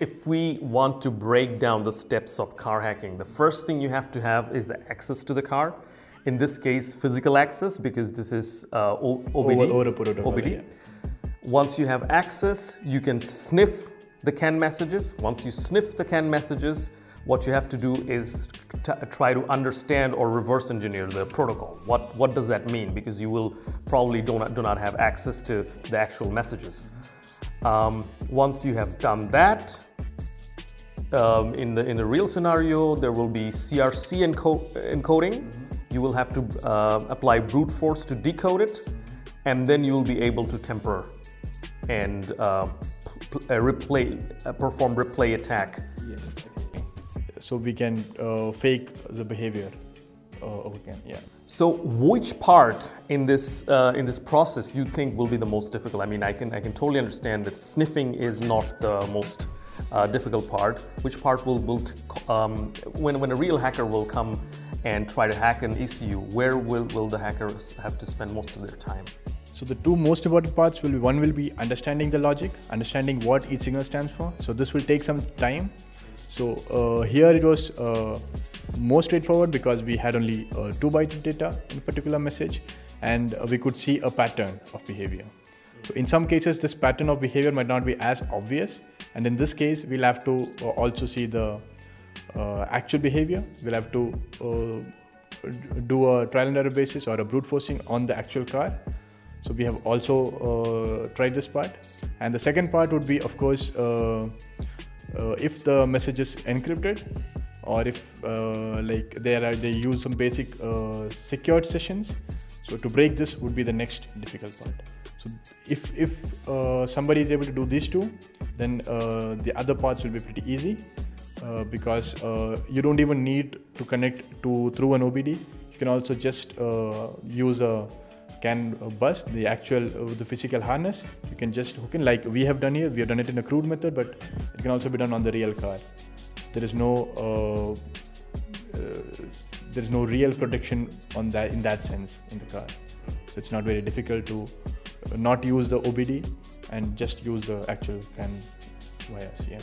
if we want to break down the steps of car hacking, the first thing you have to have is the access to the car. In this case, physical access because this is uh, OBD. OBD. Once you have access, you can sniff the CAN messages. Once you sniff the CAN messages, what you have to do is try to understand or reverse engineer the protocol. What, what does that mean? Because you will probably do not, do not have access to the actual messages. Um, once you have done that, um, in the in the real scenario, there will be CRC enco- encoding. You will have to uh, apply brute force to decode it, and then you will be able to temper and uh, uh, replay, uh, perform replay attack. So we can uh, fake the behavior. Uh, okay, yeah. So, which part in this uh, in this process you think will be the most difficult? I mean, I can I can totally understand that sniffing is not the most uh, difficult part. Which part will will um, when when a real hacker will come and try to hack an ECU? Where will will the hackers have to spend most of their time? So the two most important parts will be one will be understanding the logic, understanding what each signal stands for. So this will take some time. So uh, here it was uh, more straightforward because we had only uh, two bytes of data in a particular message, and we could see a pattern of behavior. So in some cases, this pattern of behavior might not be as obvious, and in this case, we'll have to uh, also see the uh, actual behavior. We'll have to uh, do a trial and error basis or a brute forcing on the actual car. So we have also uh, tried this part. And the second part would be, of course, uh, uh, if the message is encrypted or if like there are they use some basic secured sessions. So to break this would be the next difficult part. So if if uh, somebody is able to do these two, then uh, the other parts will be pretty easy uh, because uh, you don't even need to connect to through an OBD. You can also just uh, use a CAN bus, the actual uh, the physical harness. You can just hook in like we have done here. We have done it in a crude method, but it can also be done on the real car. There is no uh, uh, there is no real protection on that in that sense in the car. So it's not very difficult to uh, not use the OBD and just use the actual CAN wires. Yeah.